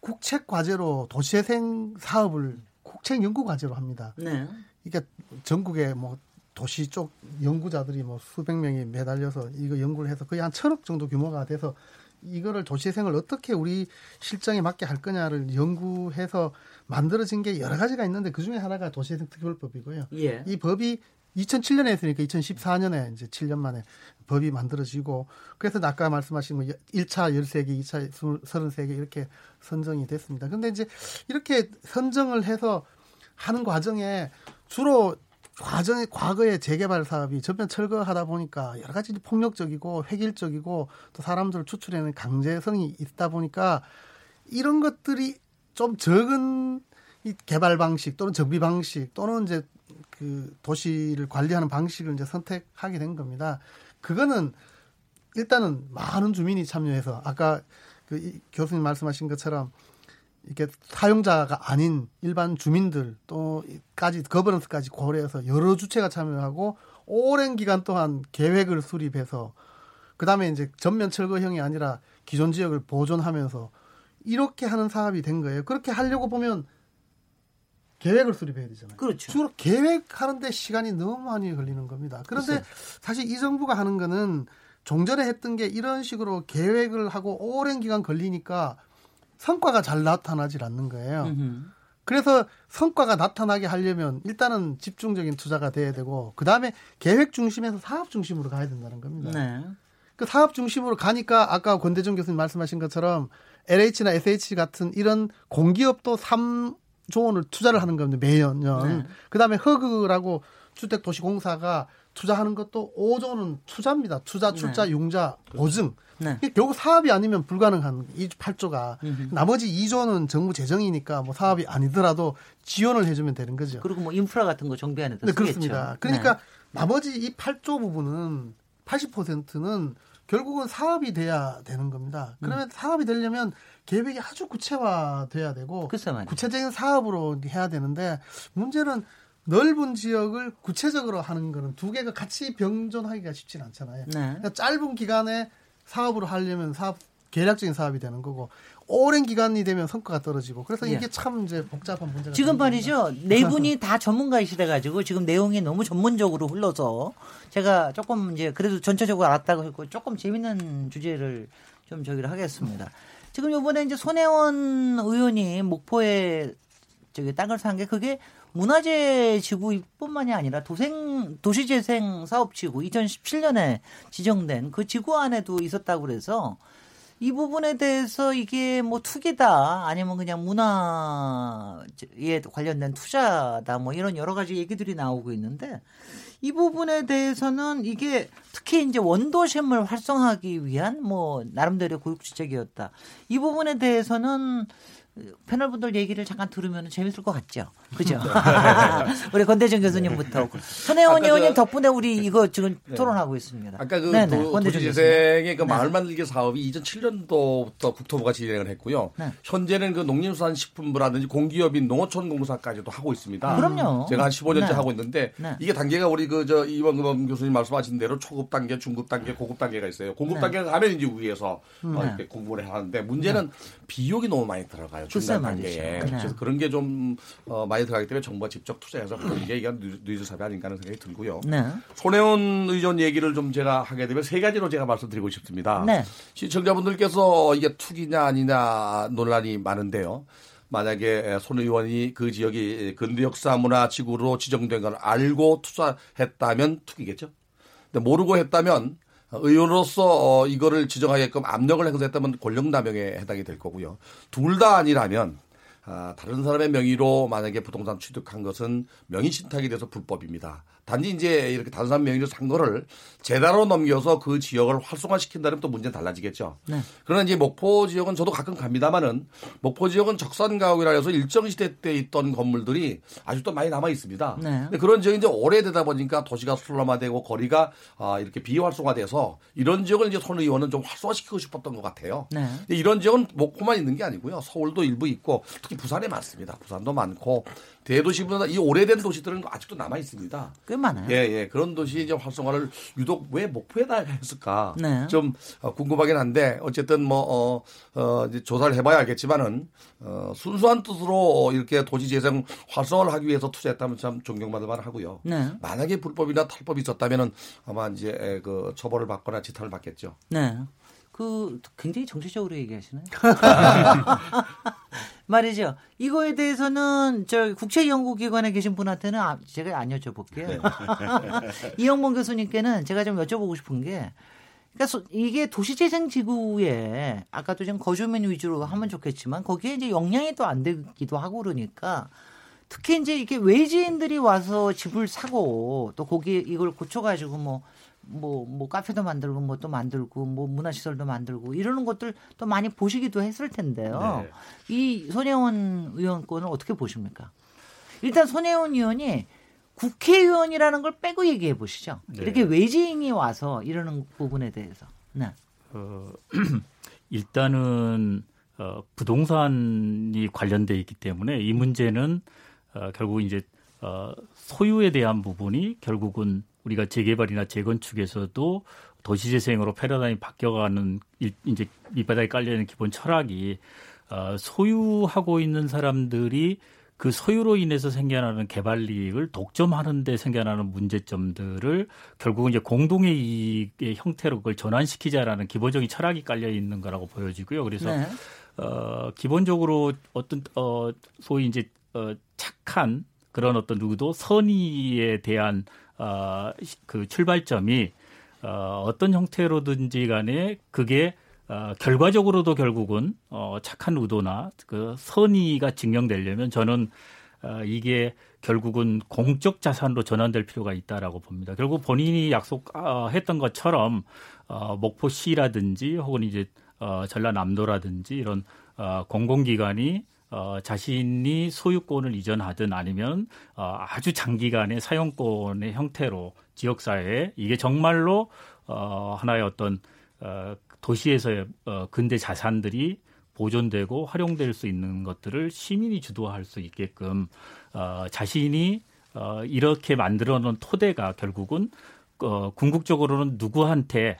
국책 과제로 도시재생 사업을 국책 연구 과제로 합니다. 네. 이게 전국에 뭐 도시 쪽 연구자들이 뭐 수백 명이 매달려서 이거 연구를 해서 거의 한 천억 정도 규모가 돼서 이거를 도시재생을 어떻게 우리 실정에 맞게 할 거냐를 연구해서 만들어진 게 여러 가지가 있는데 그 중에 하나가 도시재생 특별법이고요. 예. 이 법이 2007년에 했으니까 2014년에 이제 7년 만에 법이 만들어지고 그래서 아까 말씀하신 뭐 1차 13개, 2차 33개 이렇게 선정이 됐습니다. 근데 이제 이렇게 선정을 해서 하는 과정에 주로 과정에 과거의 재개발 사업이 전면 철거하다 보니까 여러 가지 폭력적이고 획일적이고 또 사람들을 추출해내는 강제성이 있다 보니까 이런 것들이 좀 적은 이 개발 방식 또는 정비 방식 또는 이제 그 도시를 관리하는 방식을 이제 선택하게 된 겁니다. 그거는 일단은 많은 주민이 참여해서 아까 그이 교수님 말씀하신 것처럼 이게 사용자가 아닌 일반 주민들 또까지 거버넌스까지 고려해서 여러 주체가 참여하고 오랜 기간 동안 계획을 수립해서 그다음에 이제 전면 철거형이 아니라 기존 지역을 보존하면서 이렇게 하는 사업이 된 거예요. 그렇게 하려고 보면 계획을 수립해야 되잖아요. 그렇죠. 주로 계획하는데 시간이 너무 많이 걸리는 겁니다. 그런데 사실 이 정부가 하는 거는 종전에 했던 게 이런 식으로 계획을 하고 오랜 기간 걸리니까 성과가 잘 나타나질 않는 거예요. 음흠. 그래서 성과가 나타나게 하려면 일단은 집중적인 투자가 돼야 되고 그 다음에 계획 중심에서 사업 중심으로 가야 된다는 겁니다. 네. 그 사업 중심으로 가니까 아까 권대중 교수님 말씀하신 것처럼 LH나 SH 같은 이런 공기업도 3조 원을 투자를 하는 겁니다. 매년. 네. 그 다음에 허그라고 주택도시공사가 투자하는 것도 5조 원은 투자입니다. 투자, 출자, 융자, 보증. 네. 결국 사업이 아니면 불가능한 이 8조가 나머지 2조는 정부 재정이니까 뭐 사업이 아니더라도 지원을 해주면 되는 거죠. 그리고 뭐 인프라 같은 거 정비하는 데 네. 그렇습니다. 그러니까 나머지 이 8조 부분은 80%는 결국은 사업이 돼야 되는 겁니다. 음. 그러면 사업이 되려면 계획이 아주 구체화돼야 되고. 구체적인 사업으로 해야 되는데 문제는 넓은 지역을 구체적으로 하는 거는 두 개가 같이 병존하기가 쉽진 않잖아요. 네. 그러니까 짧은 기간에 사업으로 하려면 사업 계략적인 사업이 되는 거고 오랜 기간이 되면 성과가 떨어지고 그래서 예. 이게 참 이제 복잡한 문제가 지금 말이죠. 네 분이 다 전문가이시돼 가지고 지금 내용이 너무 전문적으로 흘러서 제가 조금 이제 그래도 전체적으로 알았다고 했고 조금 재밌는 주제를 좀 저기를 하겠습니다. 지금 이번에 이제 손혜원 의원이 목포에 저기 땅을 산 게 그게 문화재 지구뿐만이 아니라 도생 도시재생 사업 지구 2017년에 지정된 그 지구 안에도 있었다고 그래서 이 부분에 대해서 이게 뭐 투기다 아니면 그냥 문화에 관련된 투자다 뭐 이런 여러 가지 얘기들이 나오고 있는데 이 부분에 대해서는 이게 특히 이제 원도심을 활성화하기 위한 뭐 나름대로 고육지책이었다. 이 부분에 대해서는 패널분들 얘기를 잠깐 들으면 재밌을 것 같죠. 그죠? 우리 권대중 교수님부터. 손혜원 아까 의원님 그- 덕분에 우리 이거 지금 토론하고 있습니다. 아까 그 네네, 도, 권대중 교수님. 도시재생의 그 마을 만들기 사업이 2007년도부터 국토부가 진행을 했고요. 네. 현재는 그 농림수산식품부라든지 공기업인 농어촌공사까지도 하고 있습니다. 그럼요. 제가 한 15년째 네. 하고 있는데 네. 이게 단계가 우리 그 저 이원금 교수님 말씀하신 대로 초급 단계, 중급 단계, 고급 단계가 있어요. 고급 네. 단계가 가면 이제 위에서 어, 네. 이렇게 공부를 하는데 문제는 비용이 너무 많이 들어가요. 중간. 단계에. 네. 그래서 그런 게좀 어, 많이 들어가기 때문에 정부가 직접 투자해서 그런 게 이게 뉴즈 사업이 아닌가 하는 생각이 들고요. 네. 손혜원 의원 얘기를 좀 제가 하게 되면 세 가지로 제가 말씀드리고 싶습니다. 네. 시청자분들께서 이게 투기냐 아니냐 논란이 많은데요. 만약에 손 의원이 그 지역이 근대 역사 문화 지구로 지정된 걸 알고 투자했다면 투기겠죠. 근데 모르고 했다면 의원으로서 어, 이거를 지정하게끔 압력을 행사했다면 권력 남용에 해당이 될 거고요. 둘 다 아니라면 아, 다른 사람의 명의로 만약에 부동산 취득한 것은 명의 신탁이 돼서 불법입니다. 단지 이제 이렇게 사람 명의로 산 거를 재단으로 넘겨서 그 지역을 활성화시킨다면 또 문제는 달라지겠죠. 네. 그러나 이제 목포 지역은 저도 가끔 갑니다만은 목포 지역은 적산가옥이라 해서 일정 시대 때 있던 건물들이 아직도 많이 남아 있습니다. 네. 근데 그런 지역이 이제 오래되다 보니까 도시가 슬럼화되고 거리가 아, 이렇게 비활성화돼서 이런 지역을 이제 손 의원은 좀 활성화시키고 싶었던 것 같아요. 네. 이런 지역은 목포만 있는 게 아니고요. 서울도 일부 있고 특히 부산에 많습니다. 부산도 많고 대도시보다 이 오래된 도시들은 아직도 남아 있습니다. 꽤 많아요. 예, 예. 그런 도시 이제 활성화를 유독 왜 목포에다 했을까? 네. 좀 어, 궁금하긴 한데 어쨌든 뭐 어, 어, 조사를 해봐야 알겠지만은 어, 순수한 뜻으로 이렇게 도시 재생 활성화를 하기 위해서 투자했다면 참 존경받을 만하고요. 네. 만약에 불법이나 탈법이 있었다면은 아마 이제 에, 그 처벌을 받거나 지탄을 받겠죠. 네. 그 굉장히 정치적으로 얘기하시네. 말이죠. 이거에 대해서는 저 국제 연구기관에 계신 분한테는 아- 제가 안 여쭤볼게요. 이영범 교수님께는 제가 좀 여쭤보고 싶은 게, 그러니까 소- 이게 도시재생 지구에 아까도 좀 거주민 위주로 하면 좋겠지만 거기에 이제 영향이 또 안 되기도 하고 그러니까 특히 이제 이게 외지인들이 와서 집을 사고 또 거기 이걸 고쳐가지고 뭐 뭐, 뭐, 카페도 만들고, 뭐 또 만들고, 뭐 문화시설도 만들고, 이러는 것들 또 많이 보시기도 했을 텐데요. 이 손혜원 의원 건을 어떻게 보십니까? 일단 손혜원 의원이 국회의원이라는 걸 빼고 얘기해 보시죠. 이렇게 외지인이 와서 이러는 부분에 대해서. 네. 어, 일단은 어, 부동산이 관련돼 있기 때문에 이 문제는 어, 결국 이제 어, 소유에 대한 부분이 결국은 우리가 재개발이나 재건축에서도 도시재생으로 패러다임이 바뀌어가는 일, 이제 밑바닥에 깔려 있는 기본 철학이 어, 소유하고 있는 사람들이 그 소유로 인해서 생겨나는 개발 이익을 독점하는데 생겨나는 문제점들을 결국은 이제 공동의 이익의 형태로 그걸 전환시키자라는 기본적인 철학이 깔려 있는 거라고 보여지고요. 그래서 네. 어, 기본적으로 어떤 어, 소위 이제 어, 착한 그런 어떤 의도, 선의에 대한 어, 시- 그 출발점이 어, 어떤 형태로든지 간에 그게 어, 결과적으로도 결국은 어, 착한 의도나 그 선의가 증명되려면 저는 어, 이게 결국은 공적 자산으로 전환될 필요가 있다라고 봅니다. 결국 본인이 약속했던 것처럼 어, 목포시라든지 혹은 이제 어, 전라남도라든지 이런 어, 공공기관이 어, 자신이 소유권을 이전하든 아니면 어, 아주 장기간의 사용권의 형태로 지역사회에 이게 정말로 어, 하나의 어떤 어, 도시에서의 어, 근대 자산들이 보존되고 활용될 수 있는 것들을 시민이 주도할 수 있게끔 어, 자신이 어, 이렇게 만들어 놓은 토대가 결국은 어, 궁극적으로는 누구한테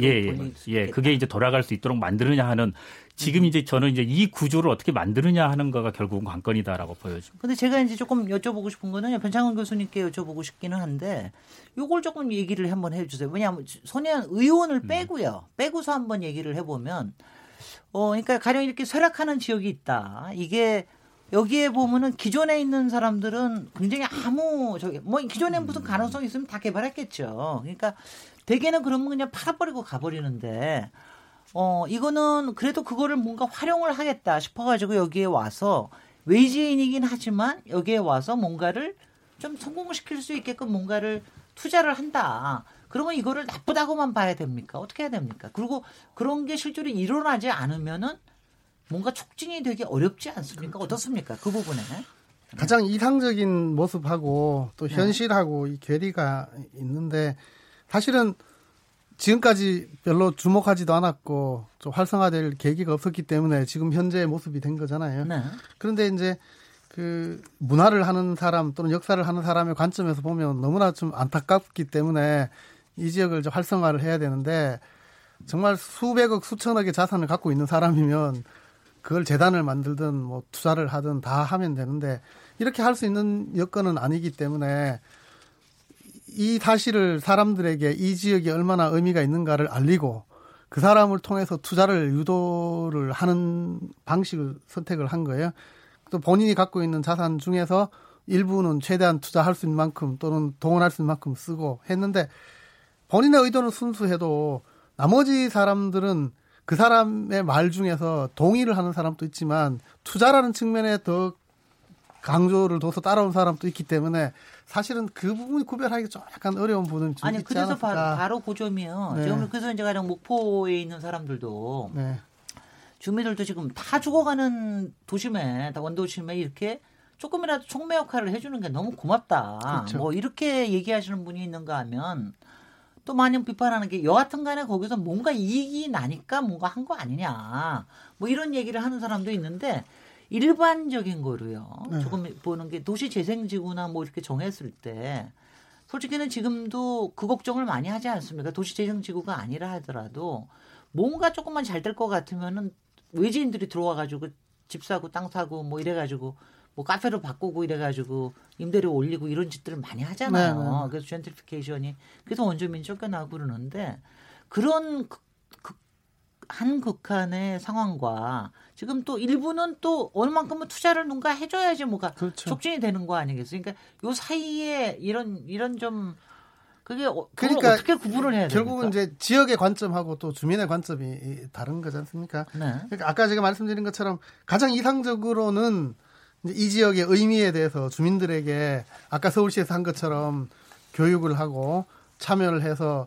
예, 예, 예, 있겠다. 그게 이제 돌아갈 수 있도록 만드느냐 하는 지금 음. 이제 저는 이제 이 구조를 어떻게 만드느냐 하는 거가 결국은 관건이다라고 보여집니다. 근데 제가 이제 조금 여쭤보고 싶은 거는 변창훈 교수님께 여쭤보고 싶기는 한데 요걸 조금 얘기를 한번 해주세요. 왜냐하면 손혜원 의원을 음. 빼고요. 빼고서 한번 얘기를 해보면 어 그러니까 가령 이렇게 쇠락하는 지역이 있다. 이게 여기에 보면은 기존에 있는 사람들은 굉장히 아무 저기 뭐 기존에 무슨 가능성이 있으면 다 개발했겠죠. 그러니까 대개는 그러면 그냥 팔아버리고 가버리는데 어 이거는 그래도 그거를 뭔가 활용을 하겠다 싶어가지고 여기에 와서 외지인이긴 하지만 여기에 와서 뭔가를 좀 성공시킬 수 있게끔 뭔가를 투자를 한다. 그러면 이거를 나쁘다고만 봐야 됩니까? 어떻게 해야 됩니까? 그리고 그런 게 실제로 일어나지 않으면은 뭔가 촉진이 되기 어렵지 않습니까? 어떻습니까? 그 부분에. 가장 이상적인 모습하고 또 네. 현실하고 이 괴리가 있는데 사실은 지금까지 별로 주목하지도 않았고 좀 활성화될 계기가 없었기 때문에 지금 현재의 모습이 된 거잖아요. 네. 그런데 이제 그 문화를 하는 사람 또는 역사를 하는 사람의 관점에서 보면 너무나 좀 안타깝기 때문에 이 지역을 좀 활성화를 해야 되는데 정말 수백억 수천억의 자산을 갖고 있는 사람이면 그걸 재단을 만들든 뭐 투자를 하든 다 하면 되는데 이렇게 할 수 있는 여건은 아니기 때문에 이 사실을 사람들에게 이 지역이 얼마나 의미가 있는가를 알리고 그 사람을 통해서 투자를 유도를 하는 방식을 선택을 한 거예요. 또 본인이 갖고 있는 자산 중에서 일부는 최대한 투자할 수 있는 만큼 또는 동원할 수 있는 만큼 쓰고 했는데 본인의 의도는 순수해도 나머지 사람들은 그 사람의 말 중에서 동의를 하는 사람도 있지만 투자라는 측면에 더 강조를 둬서 따라온 사람도 있기 때문에 사실은 그 부분이 구별하기 좀 약간 어려운 부분이 좀 아니 있지 그래서 않았을까. 바로, 바로 그 점이요. 네. 지금 그래서 이제 가령 목포에 있는 사람들도 네. 주민들도 지금 다 죽어가는 도심에, 다 원도심에 이렇게 조금이라도 촉매 역할을 해주는 게 너무 고맙다. 그렇죠. 뭐 이렇게 얘기하시는 분이 있는가 하면 또 많이 비판하는 게 여하튼 간에 거기서 뭔가 이익이 나니까 뭔가 한 거 아니냐. 뭐 이런 얘기를 하는 사람도 있는데 일반적인 거로요. 네. 조금 보는 게 도시 재생 지구나 뭐 이렇게 정했을 때 솔직히는 지금도 그 걱정을 많이 하지 않습니까? 도시 재생 지구가 아니라 하더라도 뭔가 조금만 잘 될 것 같으면은 외지인들이 들어와 가지고 집 사고 땅 사고 뭐 이래 가지고 뭐 카페로 바꾸고 이래가지고 임대료 올리고 이런 짓들을 많이 하잖아요. 네, 네. 그래서 젠트리피케이션이 그래서 원주민 쫓겨나고 그러는데 그런 극- 극- 한 극한의 상황과 지금 또 일부는 또 얼만큼은 투자를 누가 해줘야지 뭐가 그렇죠. 촉진이 되는 거 아니겠어요? 그러니까 요 사이에 이런 이런 좀 그게 어, 그러니까 어떻게 구분을 해야 결국은 됩니까? 이제 지역의 관점하고 또 주민의 관점이 다른 거지 않습니까? 네. 그러니까 아까 제가 말씀드린 것처럼 가장 이상적으로는 이 지역의 의미에 대해서 주민들에게 아까 서울시에서 한 것처럼 교육을 하고 참여를 해서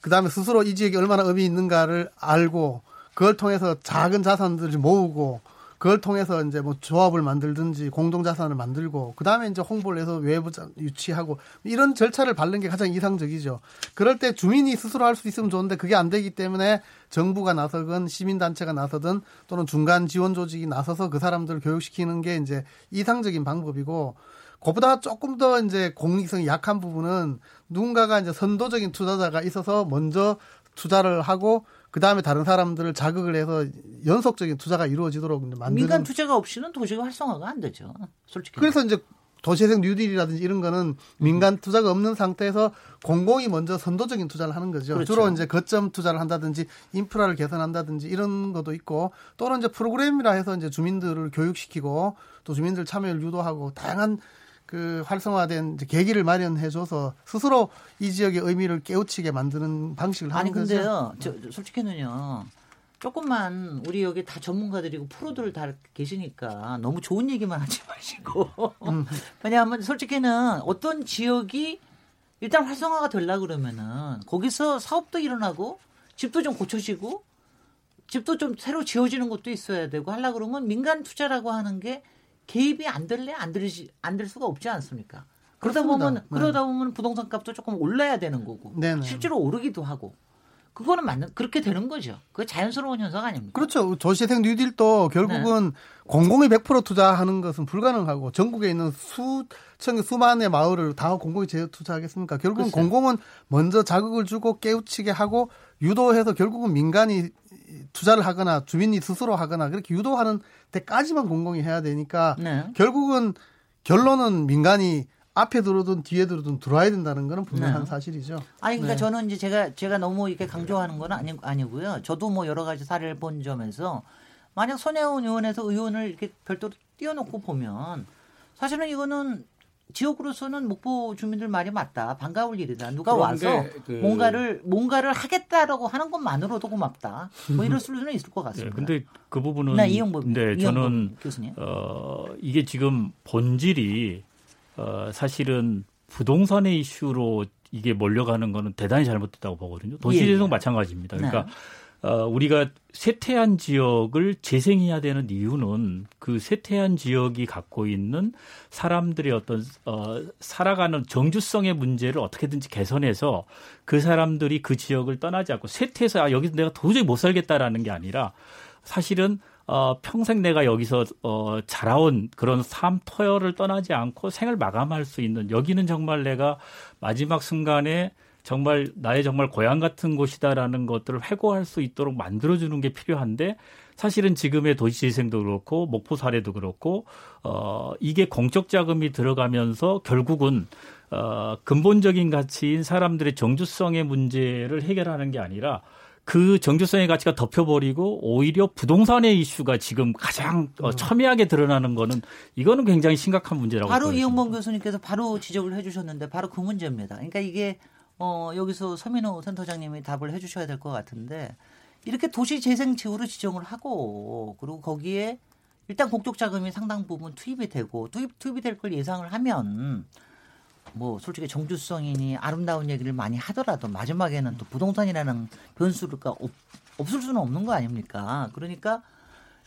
그 다음에 스스로 이 지역이 얼마나 의미 있는가를 알고 그걸 통해서 작은 자산들을 모으고 그걸 통해서 이제 뭐 조합을 만들든지 공동 자산을 만들고 그 다음에 이제 홍보를 해서 외부 자- 유치하고 이런 절차를 밟는 게 가장 이상적이죠. 그럴 때 주민이 스스로 할 수 있으면 좋은데 그게 안 되기 때문에 정부가 나서건 시민 단체가 나서든 또는 중간 지원 조직이 나서서 그 사람들을 교육시키는 게 이제 이상적인 방법이고 그보다 조금 더 이제 공익성이 약한 부분은 누군가가 이제 선도적인 투자자가 있어서 먼저 투자를 하고 그 다음에 다른 사람들을 자극을 해서 연속적인 투자가 이루어지도록 만드는 민간 투자가 없이는 도저히 활성화가 안 되죠. 솔직히. 그래서 이제 도시재생 뉴딜이라든지 이런 거는 민간 투자가 없는 상태에서 공공이 먼저 선도적인 투자를 하는 거죠. 그렇죠. 주로 이제 거점 투자를 한다든지 인프라를 개선한다든지 이런 것도 있고 또는 이제 프로그램이라 해서 이제 주민들을 교육시키고 또 주민들 참여를 유도하고 다양한 그 활성화된 계기를 마련해줘서 스스로 이 지역의 의미를 깨우치게 만드는 방식을 하는 아니 거죠. 근데요, 저, 저 솔직히는요. 조금만 우리 여기 다 전문가들이고 프로들 다 계시니까 너무 좋은 얘기만 하지 마시고 음. 왜냐하면 솔직히는 어떤 지역이 일단 활성화가 되려 그러면은 거기서 사업도 일어나고 집도 좀 고쳐지고 집도 좀 새로 지어지는 것도 있어야 되고 하려 그러면 민간 투자라고 하는 게 개입이 안 될래 안 될지 안 될 수가 없지 않습니까? 그러다 그렇습니다. 보면 네. 그러다 보면 부동산 값도 조금 올라야 되는 거고 네네. 실제로 오르기도 하고 그거는 맞는 그렇게 되는 거죠. 그 자연스러운 현상 아닙니까? 그렇죠. 도시재생 뉴딜도 결국은 네. 공공이 100% 투자하는 것은 불가능하고 전국에 있는 수천 수만의 마을을 다 공공이 재 투자하겠습니까? 결국은 글쎄요. 공공은 먼저 자극을 주고 깨우치게 하고 유도해서 결국은 민간이 투자를 하거나 주민이 스스로 하거나 그렇게 유도하는 데까지만 공공이 해야 되니까 네. 결국은 결론은 민간이 앞에 들어든 뒤에 들어든 들어와야 된다는 거는 분명한 네. 사실이죠. 아니 그러니까 네. 저는 이제 제가 제가 너무 이렇게 강조하는 건 아니 아니고요. 저도 뭐 여러 가지 사례를 본 점에서 만약 손혜원 의원에서 의원을 이렇게 별도로 띄워놓고 보면 사실은 이거는 지역으로서는 목포 주민들 말이 맞다. 반가울 일이다. 누가 와서 그- 뭔가를 뭔가를 하겠다라고 하는 것만으로도 고맙다. 뭐 이럴 수는 있을 것 네, 같습니다. 근데 그 부분은 네, 이용복 네, 이용복 저는 교수님. 어, 이게 지금 본질이 어, 사실은 부동산의 이슈로 이게 몰려가는 거는 대단히 잘못됐다고 보거든요. 도시재생 예, 예. 마찬가지입니다. 네. 그러니까 어, 우리가 쇠퇴한 지역을 재생해야 되는 이유는 그 쇠퇴한 지역이 갖고 있는 사람들의 어떤 어, 살아가는 정주성의 문제를 어떻게든지 개선해서 그 사람들이 그 지역을 떠나지 않고 쇠퇴해서 아, 여기서 내가 도저히 못 살겠다라는 게 아니라 사실은 어, 평생 내가 여기서 어, 자라온 그런 삶 터열을 떠나지 않고 생을 마감할 수 있는 여기는 정말 내가 마지막 순간에 정말 나의 정말 고향 같은 곳이다라는 것들을 회고할 수 있도록 만들어주는 게 필요한데 사실은 지금의 도시재생도 그렇고 목포 사례도 그렇고 어 이게 공적 자금이 들어가면서 결국은 어 근본적인 가치인 사람들의 정주성의 문제를 해결하는 게 아니라 그 정주성의 가치가 덮여버리고 오히려 부동산의 이슈가 지금 가장 어, 첨예하게 드러나는 거는 이거는 굉장히 심각한 문제라고 바로 보여집니다. 이영범 교수님께서 바로 지적을 해주셨는데 바로 그 문제입니다. 그러니까 이게 어, 여기서 서민호 센터장님이 답을 해주셔야 될 것 같은데 이렇게 도시 재생 지구로 지정을 하고 그리고 거기에 일단 공적 자금이 상당 부분 투입이 되고 투입 투입이 될 걸 예상을 하면 뭐 솔직히 정주성이니 아름다운 얘기를 많이 하더라도 마지막에는 또 부동산이라는 변수가 없, 없을 수는 없는 거 아닙니까? 그러니까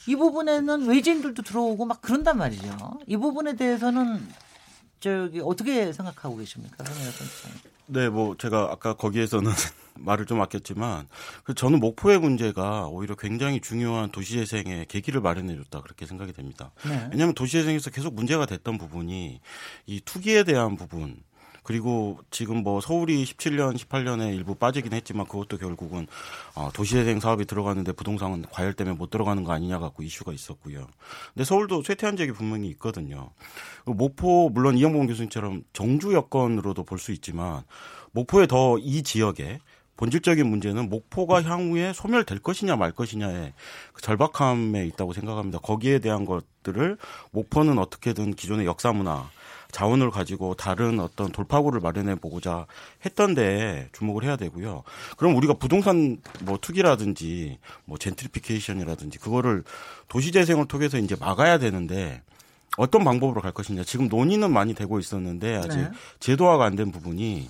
이 부분에는 외지인들도 들어오고 막 그런단 말이죠. 이 부분에 대해서는 저기 어떻게 생각하고 계십니까? 네, 뭐 제가 아까 거기에서는 말을 좀 아꼈지만 그 저는 목포의 문제가 오히려 굉장히 중요한 도시재생의 계기를 마련해줬다 그렇게 생각이 됩니다. 네. 왜냐하면 도시재생에서 계속 문제가 됐던 부분이 이 투기에 대한 부분 그리고 지금 뭐 서울이 17년, 18년에 일부 빠지긴 했지만 그것도 결국은 어, 도시재생 사업이 들어가는데 부동산은 과열 때문에 못 들어가는 거 아니냐 갖고 이슈가 있었고요. 근데 서울도 쇠퇴한 지역이 분명히 있거든요. 그리고 목포 물론 이영봉 교수님처럼 정주 여건으로도 볼 수 있지만 목포의 더이 지역에 본질적인 문제는 목포가 향후에 소멸될 것이냐 말 것이냐의 그 절박함에 있다고 생각합니다. 거기에 대한 것들을 목포는 어떻게든 기존의 역사 문화 자원을 가지고 다른 어떤 돌파구를 마련해 보고자 했던데 주목을 해야 되고요. 그럼 우리가 부동산 뭐 투기라든지 뭐 젠트리피케이션이라든지 그거를 도시 재생을 통해서 이제 막아야 되는데 어떤 방법으로 갈 것이냐. 지금 논의는 많이 되고 있었는데 아직 네. 제도화가 안 된 부분이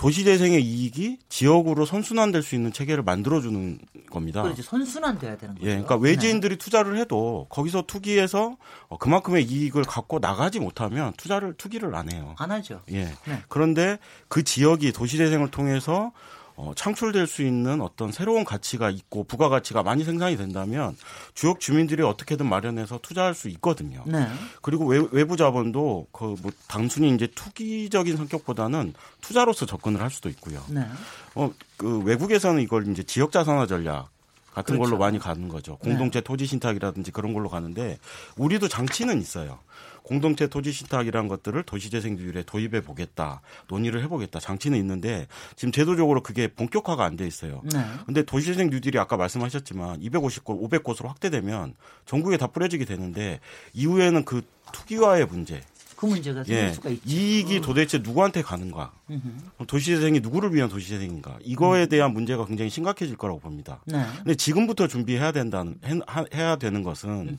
도시재생의 이익이 지역으로 선순환될 수 있는 체계를 만들어주는 겁니다. 그렇지 선순환 돼야 되는 거죠. 예, 그러니까 외지인들이 투자를 해도 거기서 투기해서 어, 그만큼의 이익을 갖고 나가지 못하면 투자를 투기를 안 해요. 네. 안 하죠. 예. 네. 그런데 그 지역이 도시재생을 통해서 어, 창출될 수 있는 어떤 새로운 가치가 있고 부가가치가 많이 생산이 된다면 지역 주민들이 어떻게든 마련해서 투자할 수 있거든요. 네. 그리고 외, 외부 자본도 그 뭐 단순히 이제 투기적인 성격보다는 투자로서 접근을 할 수도 있고요. 네. 어, 그 외국에서는 이걸 이제 지역 자산화 전략 같은 그렇죠. 걸로 많이 가는 거죠. 공동체 토지 신탁이라든지 그런 걸로 가는데 우리도 장치는 있어요. 공동체 토지 신탁이란 것들을 도시재생 비율에 도입해 보겠다. 논의를 해 보겠다. 장치는 있는데 지금 제도적으로 그게 본격화가 안 돼 있어요. 네. 근데 도시재생 뉴딜이 아까 말씀하셨지만 250곳, 500곳으로 확대되면 전국에 다 뿌려지게 되는데 이후에는 그 투기화의 문제, 그 문제가 생길 예, 수가 있죠. 음. 이익이 도대체 누구한테 가는가? 그럼 도시재생이 누구를 위한 도시재생인가? 이거에 대한 문제가 굉장히 심각해질 거라고 봅니다. 네. 근데 지금부터 준비해야 된다는 해- 해야 되는 것은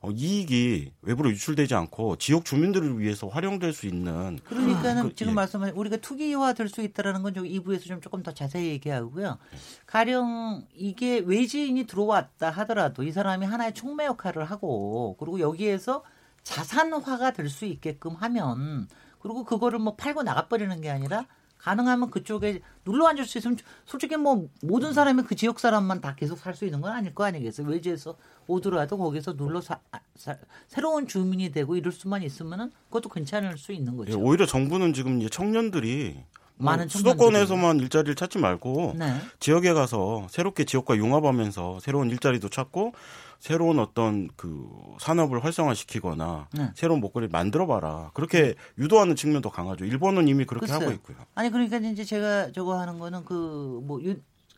어, 이익이 외부로 유출되지 않고 지역 주민들을 위해서 활용될 수 있는 그러니까는 그, 지금 예. 말씀하신 우리가 투기화 될 수 있다라는 건 저기 2부에서 좀 조금 더 자세히 얘기하고요. 가령 이게 외지인이 들어왔다 하더라도 이 사람이 하나의 촉매 역할을 하고 그리고 여기에서 자산화가 될 수 있게끔 하면 그리고 그거를 뭐 팔고 나가버리는 게 아니라 가능하면 그쪽에 눌러 앉을 수 있으면 솔직히 뭐 모든 사람이 그 지역 사람만 다 계속 살 수 있는 건 아닐 거 아니겠어요. 외지에서 오더라도 거기서 눌러 사, 사, 새로운 주민이 되고 이럴 수만 있으면은 그것도 괜찮을 수 있는 예, 거죠. 오히려 정부는 지금 이제 청년들이 뭐 많은 수도권에서만 일자리를 찾지 말고 네. 지역에 가서 새롭게 지역과 융합하면서 새로운 일자리도 찾고 새로운 어떤 그 산업을 활성화시키거나 네. 새로운 목걸이를 만들어봐라. 그렇게 유도하는 측면도 강하죠. 일본은 이미 그렇게 글쎄요. 하고 있고요. 아니 그러니까 이제 제가 저거 하는 거는 그뭐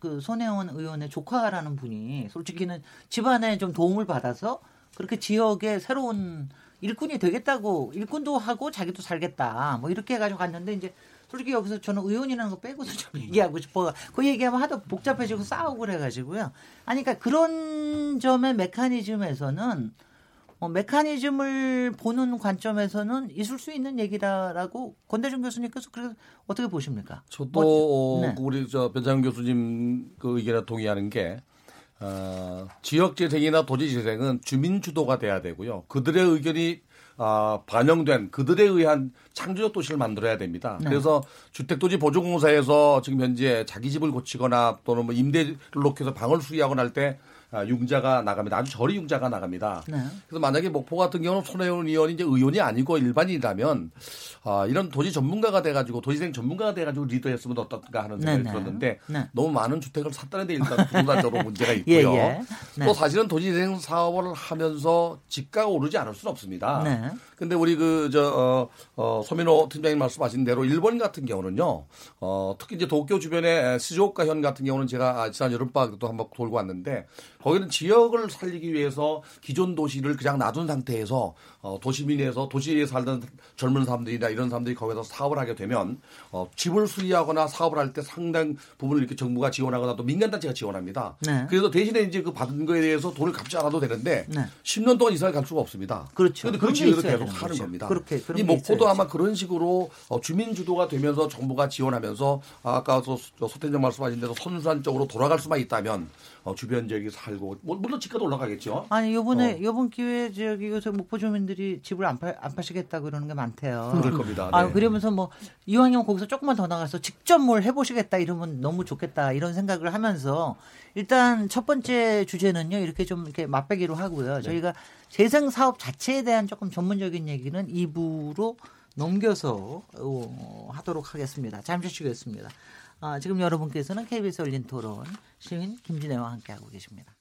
그 손혜원 의원의 조카라는 분이 솔직히는 집안에 좀 도움을 받아서 그렇게 지역에 새로운 일꾼이 되겠다고 일꾼도 하고 자기도 살겠다 뭐 이렇게 해가지고 갔는데 이제 솔직히 여기서 저는 의원이라는 거 빼고도 좀 얘기하고 싶어 그 얘기하면 하도 복잡해지고 싸우고 그래가지고요 아니 그러니까 그런 점의 메커니즘에서는 어, 메커니즘을 보는 관점에서는 있을 수 있는 얘기다라고 권대중 교수님께서 그래서 어떻게 보십니까? 저도 뭐, 네. 우리 저 변창훈 교수님 그 의견에 동의하는 게 어, 지역 재생이나 도시 재생은 주민 주도가 돼야 되고요. 그들의 의견이 아, 반영된 그들에 의한 창조적 도시를 만들어야 됩니다. 네. 그래서 주택도시 보조공사에서 지금 현재 자기 집을 고치거나 또는 뭐 임대를 놓고 해서 방을 수리하거나 할때 아, 융자가 나갑니다. 아주 저리 융자가 나갑니다. 네. 그래서 만약에 목포 같은 경우는 손혜원 의원이 이제 의원이 아니고 일반인이라면 아, 이런 도시 전문가가 돼가지고 도시생 전문가가 돼가지고 리더했으면 어떨까 하는 생각이 네, 네. 들었는데 네. 너무 많은 주택을 샀다는 데 일단 부동산적으로 문제가 예, 있고요. 예. 네. 또 사실은 도시재생 사업을 하면서 집가가 오르지 않을 수는 없습니다. 네. 근데 우리 그, 저, 어, 어, 소민호 팀장님 말씀하신 대로 일본 같은 경우는요, 어, 특히 이제 도쿄 주변에 시즈오카현 같은 경우는 제가 아, 지난 여름방학 때도 한번 돌고 왔는데 거기는 지역을 살리기 위해서 기존 도시를 그냥 놔둔 상태에서 어, 도시민에서 도시에 살던 젊은 사람들이나 이런 사람들이 거기서 사업을 하게 되면 어, 집을 수리하거나 사업을 할 때 상당 부분을 이렇게 정부가 지원하거나 또 민간단체가 지원합니다. 네. 그래서 대신에 이제 그 받은 거에 대해서 돈을 갚지 않아도 되는데 네. 10년 동안 이사를 갈 수가 없습니다. 그렇죠. 그런데 그런 그 있어야 계속 사는 거죠. 겁니다. 그렇게, 이게 목포도. 아마 그런 식으로 어, 주민 주도가 되면서 정부가 지원하면서 아까 소, 소태정 말씀하신 대로 선수산 쪽으로 돌아갈 수만 있다면 어, 주변 지역이 살고 뭐, 물론 집가도 올라가겠죠. 아니 요번에 어. 요번 기회에 저기 요새 목포 주민들이 집을 안, 파, 안 파시겠다 그러는 게 많대요. 그럴 겁니다. 아 네. 그러면서 뭐 이왕이면 거기서 조금만 더 나가서 직접 뭘 해보시겠다 이러면 너무 좋겠다 이런 생각을 하면서 일단 첫 번째 주제는요 이렇게 좀 이렇게 맛배기로 하고요. 네. 저희가 재생 사업 자체에 대한 조금 전문적인 얘기는 2부로 넘겨서 어, 하도록 하겠습니다. 잠시 쉬겠습니다. 아, 지금 여러분께서는 KBS 열린 토론 시민 김진애와 함께하고 계십니다.